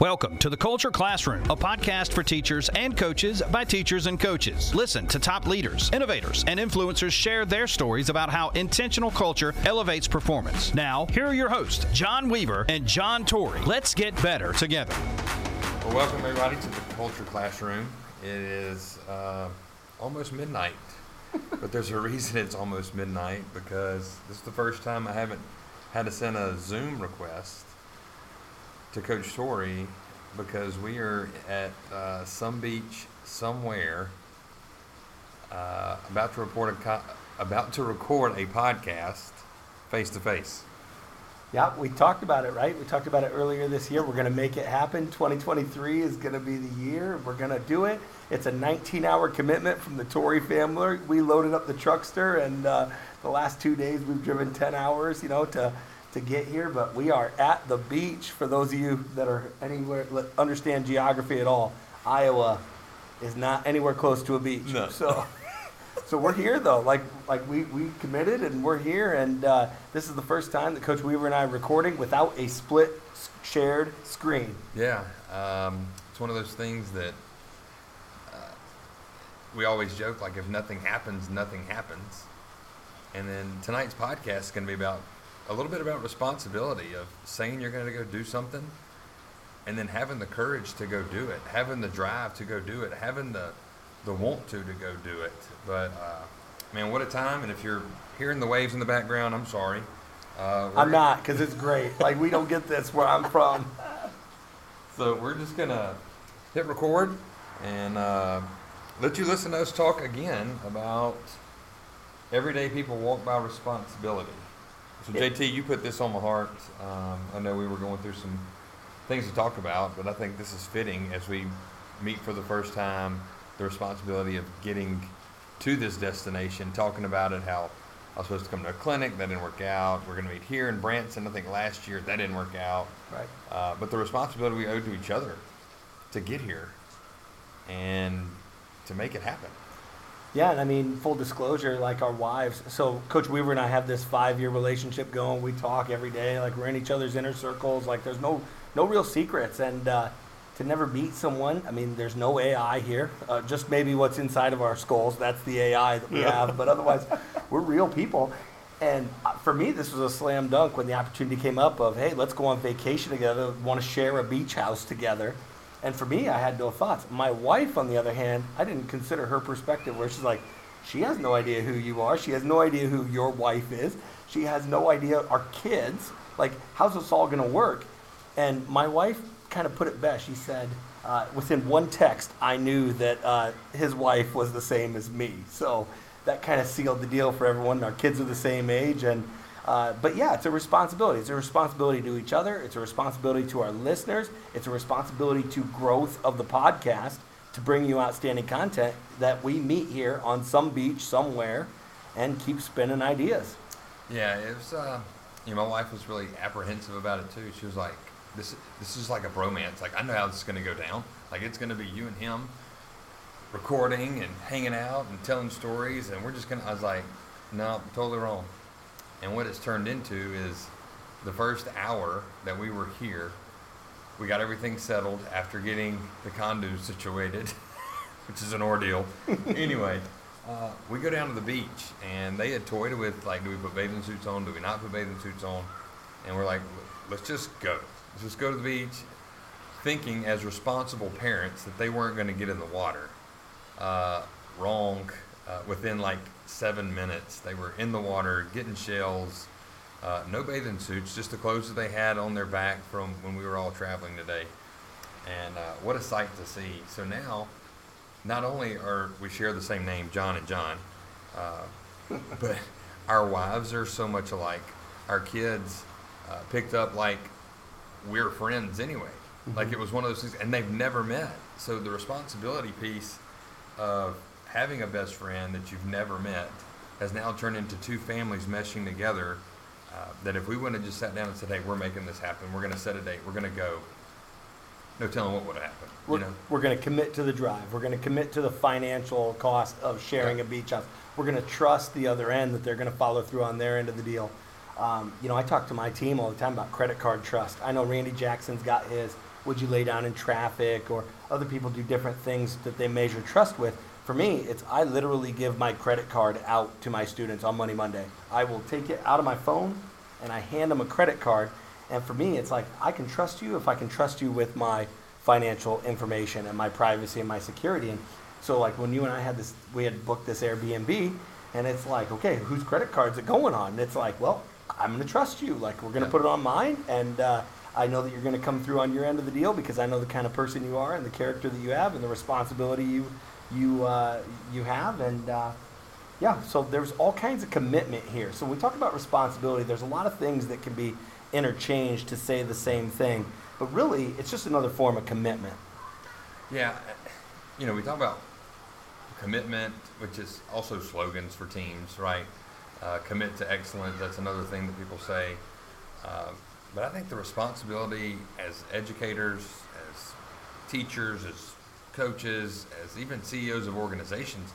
Welcome to the Culture Classroom, a podcast for teachers and coaches by teachers and coaches. Listen to top leaders, innovators, and influencers share their stories about how intentional culture elevates performance. Now, here are your hosts, John Weaver and John Torrey. Let's get better together. Well, welcome everybody to the Culture Classroom. It is uh, almost midnight, but there's a reason it's almost midnight because this is the first time I haven't had to send a Zoom request to Coach Torrey because we are at uh, some beach somewhere uh, about to report a co- about to record a podcast face to face. Yeah, we talked about it, right? We talked about it earlier this year. We're going to make it happen. 2023 is going to be the year. We're going to do it. It's a 19 hour commitment from the Torrey family. We loaded up the truckster, and uh, the last two days we've driven 10 hours, you know, to to get here, but we are at the beach. For those of you that are anywhere understand geography at all, Iowa is not anywhere close to a beach. No. So, so we're here though. Like like we we committed and we're here, and uh, this is the first time that Coach Weaver and I are recording without a split shared screen. Yeah, um, it's one of those things that uh, we always joke like if nothing happens, nothing happens. And then tonight's podcast is going to be about a little bit about responsibility of saying you're going to go do something and then having the courage to go do it, having the drive to go do it, having the the want to to go do it. But uh, man, what a time! And if you're hearing the waves in the background, I'm sorry. Uh, I'm not because it's great. like we don't get this where I'm from. So we're just gonna hit record and uh, let you listen to us talk again about everyday people walk by responsibility. So JT, you put this on my heart. Um, I know we were going through some things to talk about, but I think this is fitting as we meet for the first time. The responsibility of getting to this destination, talking about it, how I was supposed to come to a clinic, that didn't work out. We're going to meet here in Branson. I think last year that didn't work out. Right. Uh, but the responsibility we owe to each other to get here and to make it happen. Yeah, and I mean, full disclosure, like our wives. So Coach Weaver and I have this five-year relationship going. We talk every day, like we're in each other's inner circles. Like there's no no real secrets, and uh, to never meet someone. I mean, there's no AI here. Uh, just maybe what's inside of our skulls. That's the AI that we have. but otherwise, we're real people. And uh, for me, this was a slam dunk when the opportunity came up of, hey, let's go on vacation together. Want to share a beach house together and for me, I had no thoughts. My wife, on the other hand, I didn't consider her perspective where she's like, she has no idea who you are. She has no idea who your wife is. She has no idea our kids. Like, how's this all going to work? And my wife kind of put it best. She said, uh, within one text, I knew that uh, his wife was the same as me. So that kind of sealed the deal for everyone. Our kids are the same age. And uh, but yeah, it's a responsibility. It's a responsibility to each other. It's a responsibility to our listeners. It's a responsibility to growth of the podcast to bring you outstanding content that we meet here on some beach somewhere and keep spinning ideas. Yeah, it was. Uh, you know, my wife was really apprehensive about it too. She was like, "This, this is like a bromance. Like I know how this is going to go down. Like it's going to be you and him recording and hanging out and telling stories, and we're just gonna." I was like, "No, totally wrong." And what it's turned into is the first hour that we were here, we got everything settled after getting the condo situated, which is an ordeal. anyway, uh, we go down to the beach, and they had toyed with like, do we put bathing suits on? Do we not put bathing suits on? And we're like, let's just go. Let's just go to the beach, thinking as responsible parents that they weren't going to get in the water. Uh, wrong. Uh, within like seven minutes. They were in the water, getting shells, uh, no bathing suits, just the clothes that they had on their back from when we were all traveling today. And uh, what a sight to see. So now, not only are we share the same name, John and John, uh, but our wives are so much alike. Our kids uh, picked up like we're friends anyway. Mm-hmm. Like it was one of those things, and they've never met. So the responsibility piece of having a best friend that you've never met has now turned into two families meshing together. Uh, that if we wouldn't have just sat down and said, "Hey, we're making this happen. We're going to set a date. We're going to go," no telling what would have happened. We're, you know? we're going to commit to the drive. We're going to commit to the financial cost of sharing a beach house. We're going to trust the other end that they're going to follow through on their end of the deal. Um, you know, I talk to my team all the time about credit card trust. I know Randy Jackson's got his would you lay down in traffic, or other people do different things that they measure trust with. For me, it's I literally give my credit card out to my students on Money Monday. I will take it out of my phone and I hand them a credit card. And for me, it's like I can trust you if I can trust you with my financial information and my privacy and my security. And so, like when you and I had this, we had booked this Airbnb, and it's like, okay, whose credit card's it going on? And it's like, well, I'm going to trust you. Like we're going to Yeah. put it on mine, and uh, I know that you're going to come through on your end of the deal because I know the kind of person you are and the character that you have and the responsibility you you uh, you have, and uh, yeah. So there's all kinds of commitment here. So when we talk about responsibility, there's a lot of things that can be interchanged to say the same thing, but really, it's just another form of commitment. Yeah, you know, we talk about commitment, which is also slogans for teams, right? Uh, commit to excellence, that's another thing that people say. Uh, but I think the responsibility as educators, as teachers, as coaches, as even CEOs of organizations,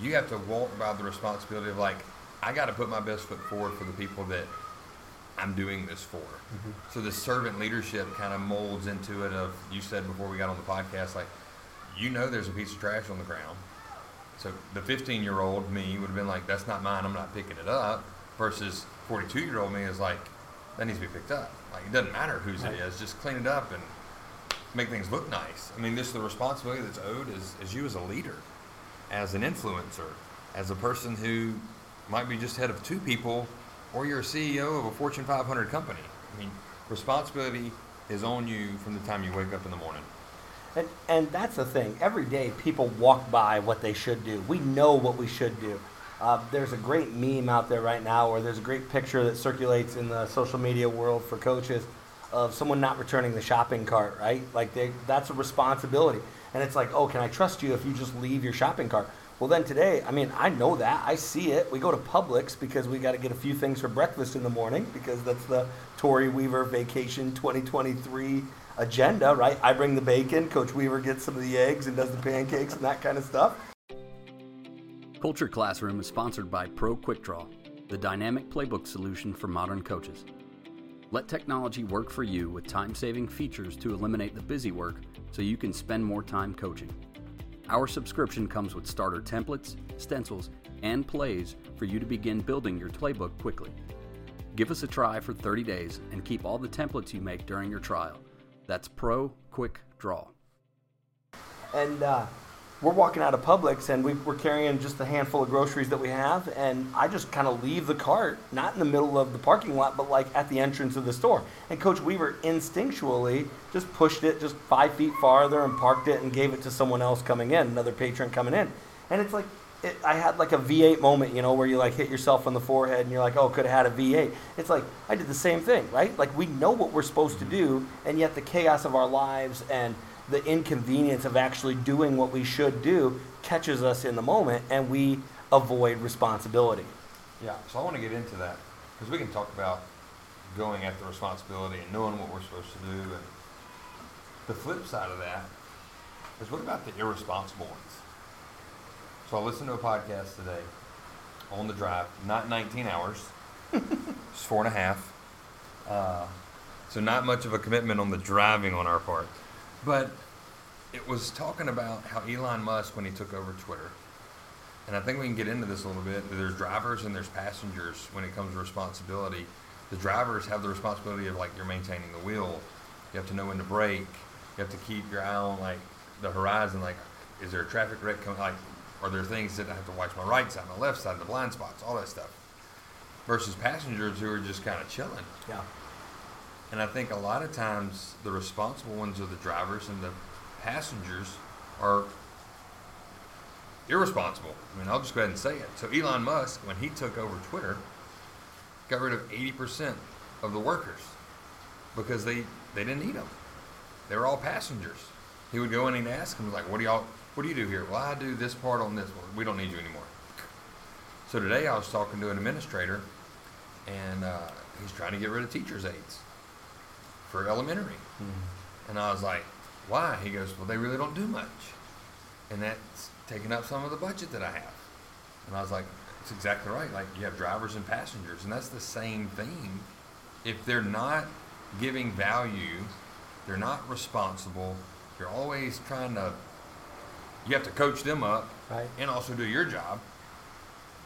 you have to walk by the responsibility of like, I got to put my best foot forward for the people that I'm doing this for. Mm-hmm. So the servant leadership kind of molds into it. Of you said before we got on the podcast, like you know, there's a piece of trash on the ground. So the 15 year old me would have been like, "That's not mine. I'm not picking it up." Versus 42 year old me is like, "That needs to be picked up. Like it doesn't matter whose it is. Just clean it up and make things look nice." I mean, this is the responsibility that's owed as, as you as a leader, as an influencer, as a person who might be just head of two people, or you're a CEO of a Fortune 500 company. I mean, responsibility is on you from the time you wake up in the morning. And, and that's the thing. Every day, people walk by what they should do. We know what we should do. Uh, there's a great meme out there right now, or there's a great picture that circulates in the social media world for coaches of someone not returning the shopping cart, right? Like they, that's a responsibility. And it's like, oh, can I trust you if you just leave your shopping cart? Well, then today, I mean, I know that. I see it. We go to Publix because we got to get a few things for breakfast in the morning because that's the Torrey Weaver Vacation 2023 agenda, right? I bring the bacon, Coach Weaver gets some of the eggs and does the pancakes and that kind of stuff. Culture Classroom is sponsored by Pro QuickDraw, the dynamic playbook solution for modern coaches. Let technology work for you with time saving features to eliminate the busy work so you can spend more time coaching. Our subscription comes with starter templates, stencils, and plays for you to begin building your playbook quickly. Give us a try for 30 days and keep all the templates you make during your trial. That's Pro Quick Draw. And uh, we're walking out of Publix and we, we're carrying just a handful of groceries that we have. And I just kind of leave the cart, not in the middle of the parking lot, but like at the entrance of the store. And Coach Weaver instinctually just pushed it just five feet farther and parked it and gave it to someone else coming in, another patron coming in. And it's like, it, I had like a V8 moment, you know, where you like hit yourself on the forehead and you're like, oh, could have had a V8. It's like, I did the same thing, right? Like, we know what we're supposed to do, and yet the chaos of our lives and the inconvenience of actually doing what we should do catches us in the moment and we avoid responsibility. Yeah, so I want to get into that because we can talk about going at the responsibility and knowing what we're supposed to do. And the flip side of that is what about the irresponsible ones? So I listened to a podcast today on the drive, not 19 hours, it's four and a half. Uh, so not much of a commitment on the driving on our part. But it was talking about how Elon Musk, when he took over Twitter, and I think we can get into this a little bit. There's drivers and there's passengers when it comes to responsibility. The drivers have the responsibility of like you're maintaining the wheel. You have to know when to brake. You have to keep your eye on like the horizon. Like, is there a traffic wreck coming? Like, are there things that I have to watch my right side, my left side, the blind spots, all that stuff. Versus passengers who are just kind of chilling. Yeah. And I think a lot of times the responsible ones are the drivers and the passengers are irresponsible. I mean, I'll just go ahead and say it. So Elon Musk, when he took over Twitter, got rid of 80% of the workers because they, they didn't need them. They were all passengers. He would go in and ask them, like, what do y'all, what do you do here? Well, I do this part on this one. We don't need you anymore. So today I was talking to an administrator and uh, he's trying to get rid of teachers' aides for elementary. Hmm. And I was like, why? He goes, well, they really don't do much. And that's taking up some of the budget that I have. And I was like, it's exactly right. Like, you have drivers and passengers, and that's the same thing. If they're not giving value they're not responsible. You're always trying to. You have to coach them up, Right. and also do your job.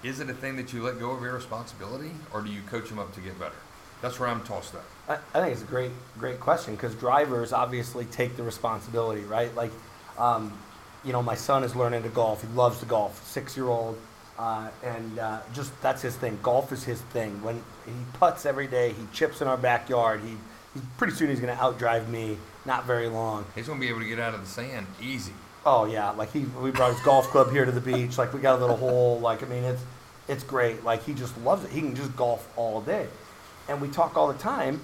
Is it a thing that you let go of your responsibility, or do you coach them up to get better? That's where I'm tossed up. I, I think it's a great, great question because drivers obviously take the responsibility, right? Like, um, you know, my son is learning to golf. He loves to golf. Six year old, uh, and uh, just that's his thing. Golf is his thing. When he puts every day, he chips in our backyard. He, he pretty soon he's going to outdrive me. Not very long. He's gonna be able to get out of the sand easy. Oh yeah, like he we brought his golf club here to the beach. Like we got a little hole. Like I mean, it's it's great. Like he just loves it. He can just golf all day, and we talk all the time.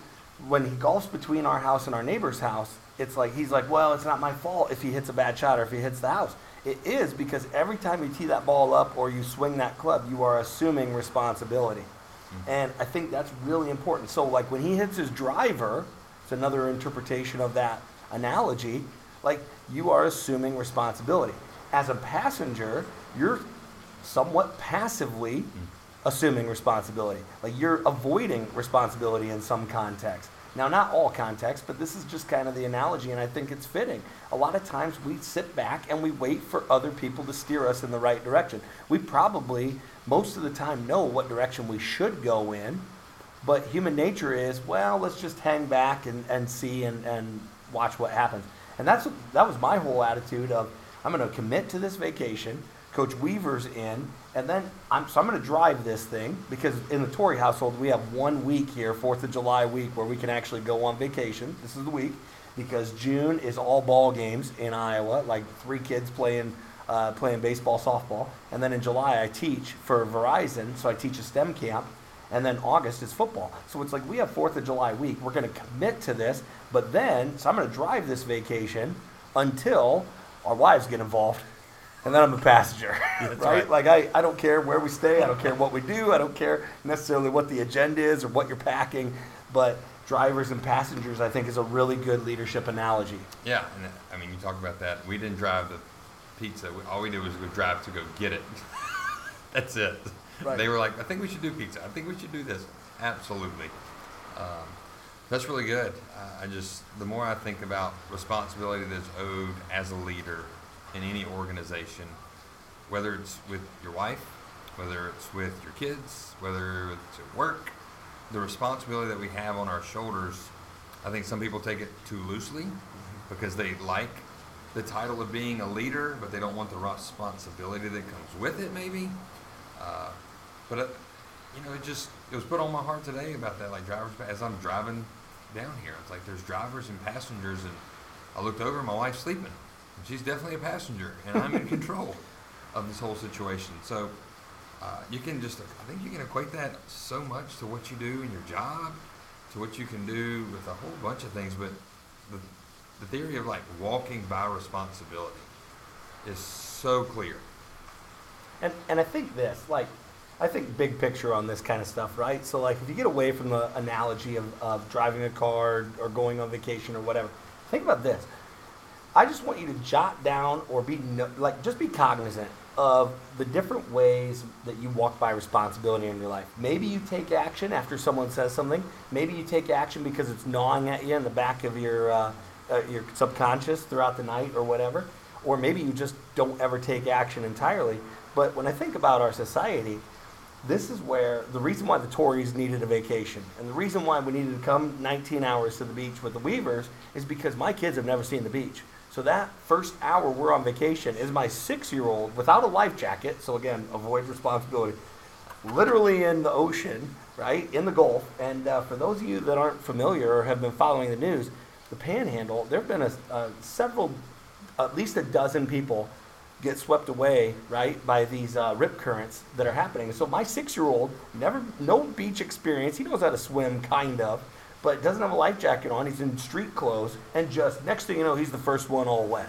When he golfs between our house and our neighbor's house, it's like he's like, well, it's not my fault if he hits a bad shot or if he hits the house. It is because every time you tee that ball up or you swing that club, you are assuming responsibility. Mm-hmm. And I think that's really important. So, like when he hits his driver, it's another interpretation of that analogy. Like you are assuming responsibility. As a passenger, you're somewhat passively mm. Assuming responsibility. Like you're avoiding responsibility in some context. Now, not all contexts, but this is just kind of the analogy, and I think it's fitting. A lot of times we sit back and we wait for other people to steer us in the right direction. We probably, most of the time, know what direction we should go in, but human nature is, well, let's just hang back and, and see and, and watch what happens. And that's that was my whole attitude of I'm going to commit to this vacation. Coach Weaver's in, and then I'm so I'm going to drive this thing because in the Torrey household we have one week here, Fourth of July week, where we can actually go on vacation. This is the week because June is all ball games in Iowa, like three kids playing uh, playing baseball, softball, and then in July I teach for Verizon, so I teach a STEM camp, and then August is football. So it's like we have Fourth of July week. We're going to commit to this, but then so I'm going to drive this vacation until our wives get involved, and then I'm a passenger, right? right. Like I, I don't care where we stay. I don't care what we do. I don't care necessarily what the agenda is or what you're packing, but drivers and passengers, I think, is a really good leadership analogy. Yeah, and I mean, you talk about that. We didn't drive the pizza. We, all we did was go drive to go get it. That's it. Right. They were like, I think we should do pizza. I think we should do this. Absolutely. Um, that's really good. Uh, I just, the more I think about responsibility that's owed as a leader in any organization, whether it's with your wife, whether it's with your kids, whether it's at work, the responsibility that we have on our shoulders, I think some people take it too loosely because they like the title of being a leader, but they don't want the responsibility that comes with it, maybe. Uh, but, it, you know, it just, it was put on my heart today about that, like drivers, as I'm driving down here. It's like there's drivers and passengers, and I looked over, my wife's sleeping. She's definitely a passenger, and I'm in control of this whole situation. So, uh, you can just, I think you can equate that so much to what you do in your job, to what you can do with a whole bunch of things. But the, the theory of like walking by responsibility is so clear. And and I think this, like, I think big picture on this kind of stuff, right? So like, if you get away from the analogy of, of driving a car or going on vacation or whatever, think about this. I just want you to jot down or be no, like just be cognizant of the different ways that you walk by responsibility in your life. Maybe you take action after someone says something. Maybe you take action because it's gnawing at you in the back of your uh, uh, your subconscious throughout the night or whatever. Or maybe you just don't ever take action entirely. But when I think about our society, this is where the reason why the Torreys needed a vacation and the reason why we needed to come 19 hours to the beach with the Weavers is because my kids have never seen the beach. So that first hour we're on vacation is my six year old without a life jacket. So again, avoid responsibility. Literally in the ocean, right, in the Gulf. And uh, for those of you that aren't familiar or have been following the news, the Panhandle, there have been a, a several, at least a dozen people get swept away, right, by these uh, rip currents that are happening. So my six-year-old, never, no beach experience. He knows how to swim, kind of, but doesn't have a life jacket on. He's in street clothes, and just next thing you know, he's the first one all wet.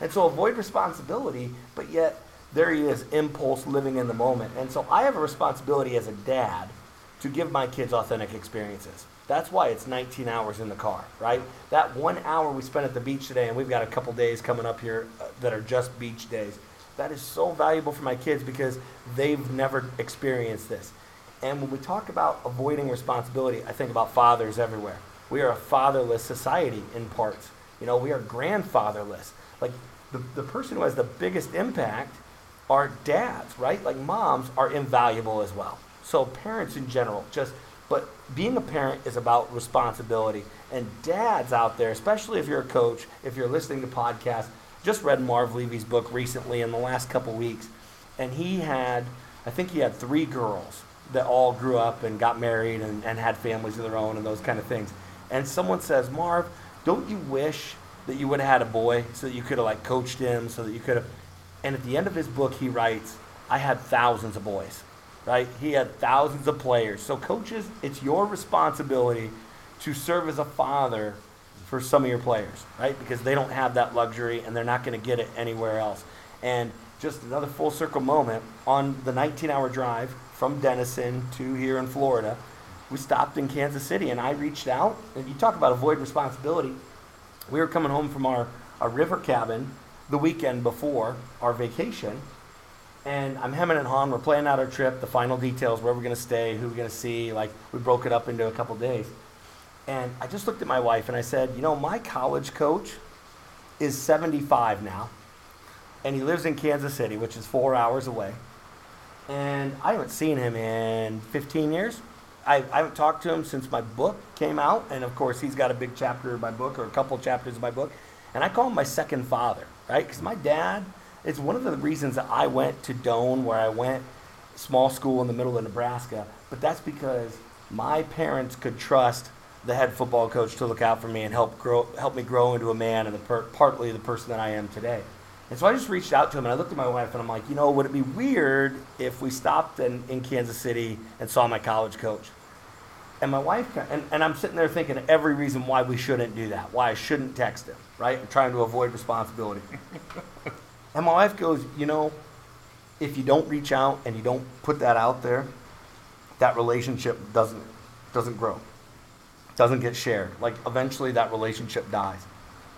And so avoid responsibility, but yet there he is, impulse, living in the moment. And so I have a responsibility as a dad to give my kids authentic experiences. That's why it's 19 hours in the car, right? That one hour we spent at the beach today, and we've got a couple days coming up here uh, that are just beach days. That is so valuable for my kids because they've never experienced this. And when we talk about avoiding responsibility, I think about fathers everywhere. We are a fatherless society in parts. You know, we are grandfatherless. Like the, the person who has the biggest impact are dads, right? Like moms are invaluable as well. So parents in general, just but being a parent is about responsibility. And dads out there, especially if you're a coach, if you're listening to podcasts, just read Marv Levy's book recently in the last couple weeks, and he had, I think he had three girls that all grew up and got married and, and had families of their own and those kind of things. And someone says, Marv, don't you wish that you would have had a boy so that you could have like coached him, so that you could have. And at the end of his book, he writes, I had thousands of boys, right? He had thousands of players. So, coaches, it's your responsibility to serve as a father for some of your players, right? Because they don't have that luxury and they're not going to get it anywhere else. And just another full circle moment on the 19 hour drive from Denison to here in Florida, we stopped in Kansas City and I reached out. And you talk about avoid responsibility. We were coming home from our, our river cabin the weekend before our vacation. And I'm hemming and hawing. We're planning out our trip, the final details, where we're going to stay, who we're going to see. Like, we broke it up into a couple days. And I just looked at my wife and I said, You know, my college coach is 75 now. And he lives in Kansas City, which is four hours away. And I haven't seen him in 15 years. I, I haven't talked to him since my book came out. And of course, he's got a big chapter of my book or a couple chapters of my book. And I call him my second father, right? Because my dad, it's one of the reasons that I went to Doane, where I went small school in the middle of Nebraska. But that's because my parents could trust the head football coach to look out for me and help grow, help me grow into a man and the per, partly the person that I am today. And so I just reached out to him and I looked at my wife and I'm like, you know, would it be weird if we stopped in, in Kansas City and saw my college coach? And my wife, and, and I'm sitting there thinking every reason why we shouldn't do that, why I shouldn't text him, right? I'm trying to avoid responsibility. and my wife goes, you know, if you don't reach out and you don't put that out there, that relationship doesn't doesn't grow doesn't get shared. Like eventually that relationship dies.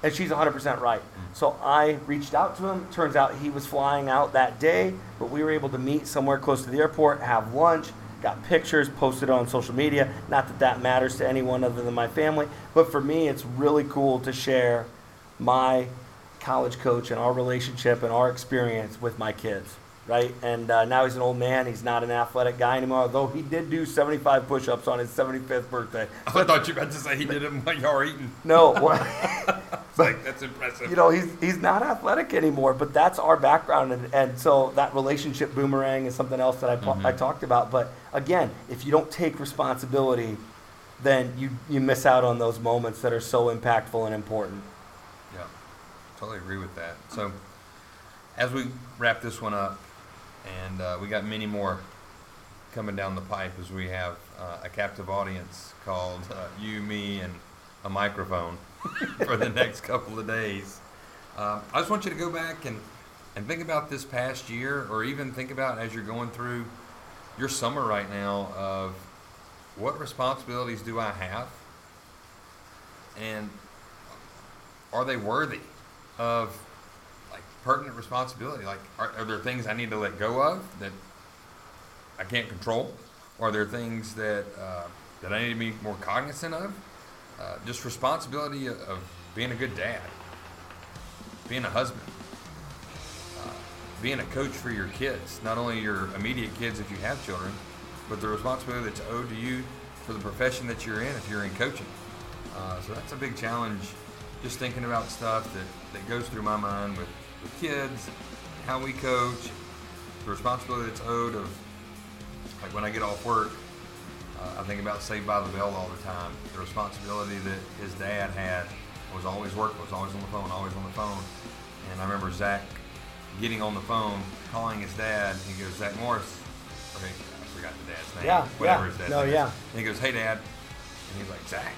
And she's 100% right. So I reached out to him. Turns out he was flying out that day, but we were able to meet somewhere close to the airport, have lunch, got pictures, posted on social media. Not that that matters to anyone other than my family, but for me, it's really cool to share my college coach and our relationship and our experience with my kids right? And uh, now he's an old man. He's not an athletic guy anymore, although he did do 75 push ups on his 75th birthday. I thought you were about to say he did them while y'all were eating. No. like, that's impressive. You know, he's, he's not athletic anymore, but that's our background. And, and so that relationship boomerang is something else that I, mm-hmm. I talked about. But again, if you don't take responsibility, then you, you miss out on those moments that are so impactful and important. Yeah, totally agree with that. So, as we wrap this one up, and uh, we got many more coming down the pipe as we have uh, a captive audience called uh, You, Me, and a microphone for the next couple of days. Uh, I just want you to go back and, and think about this past year, or even think about as you're going through your summer right now of what responsibilities do I have? And are they worthy of like pertinent responsibility. Like, are, are there things I need to let go of that I can't control? Are there things that uh, that I need to be more cognizant of? Uh, just responsibility of, being a good dad, being a husband, uh, being a coach for your kids. Not only your immediate kids if you have children, but the responsibility that's owed to you for the profession that you're in if you're in coaching. Uh, so that's a big challenge. Just thinking about stuff that, that goes through my mind with with kids, how we coach, the responsibility that's owed of, like when I get off work, uh, I think about Saved by the Bell all the time. The responsibility that his dad had was always working, was always on the phone, always on the phone. And I remember Zach getting on the phone, calling his dad. He goes, Zach Morris. Okay, I forgot the dad's name. Yeah, whatever yeah. his dad's no, name yeah. And he goes, Hey, Dad. And he's like, Zach,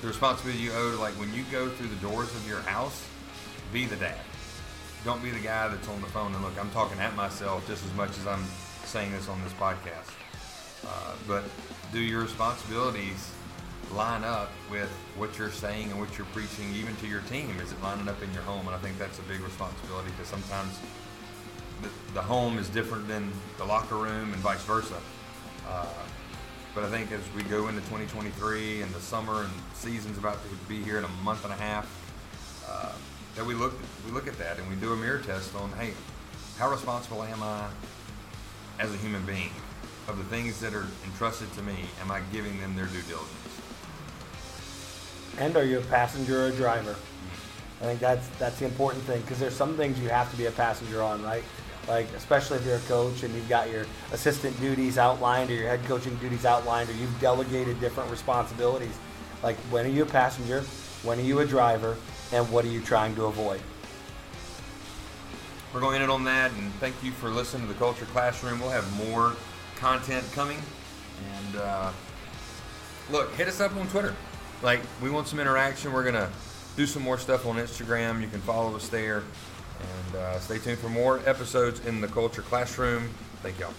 the responsibility you owe to like when you go through the doors of your house, be the dad don't be the guy that's on the phone. And look, I'm talking at myself just as much as I'm saying this on this podcast. Uh, but do your responsibilities line up with what you're saying and what you're preaching, even to your team? Is it lining up in your home? And I think that's a big responsibility because sometimes the, the home is different than the locker room and vice versa. Uh, But I think as we go into 2023 and the summer and season's about to be here in a month and a half, uh, that we look we look at that and we do a mirror test on hey, how responsible am I as a human being of the things that are entrusted to me? Am I giving them their due diligence? And are you a passenger or a driver? I think that's that's the important thing because there's some things you have to be a passenger on, right? Like especially if you're a coach and you've got your assistant duties outlined or your head coaching duties outlined or you've delegated different responsibilities. Like when are you a passenger? When are you a driver? And what are you trying to avoid? We're going to end on that, and thank you for listening to the Culture Classroom. We'll have more content coming, and uh, look, hit us up on Twitter. Like we want some interaction. We're gonna do some more stuff on Instagram. You can follow us there, and uh, stay tuned for more episodes in the Culture Classroom. Thank y'all.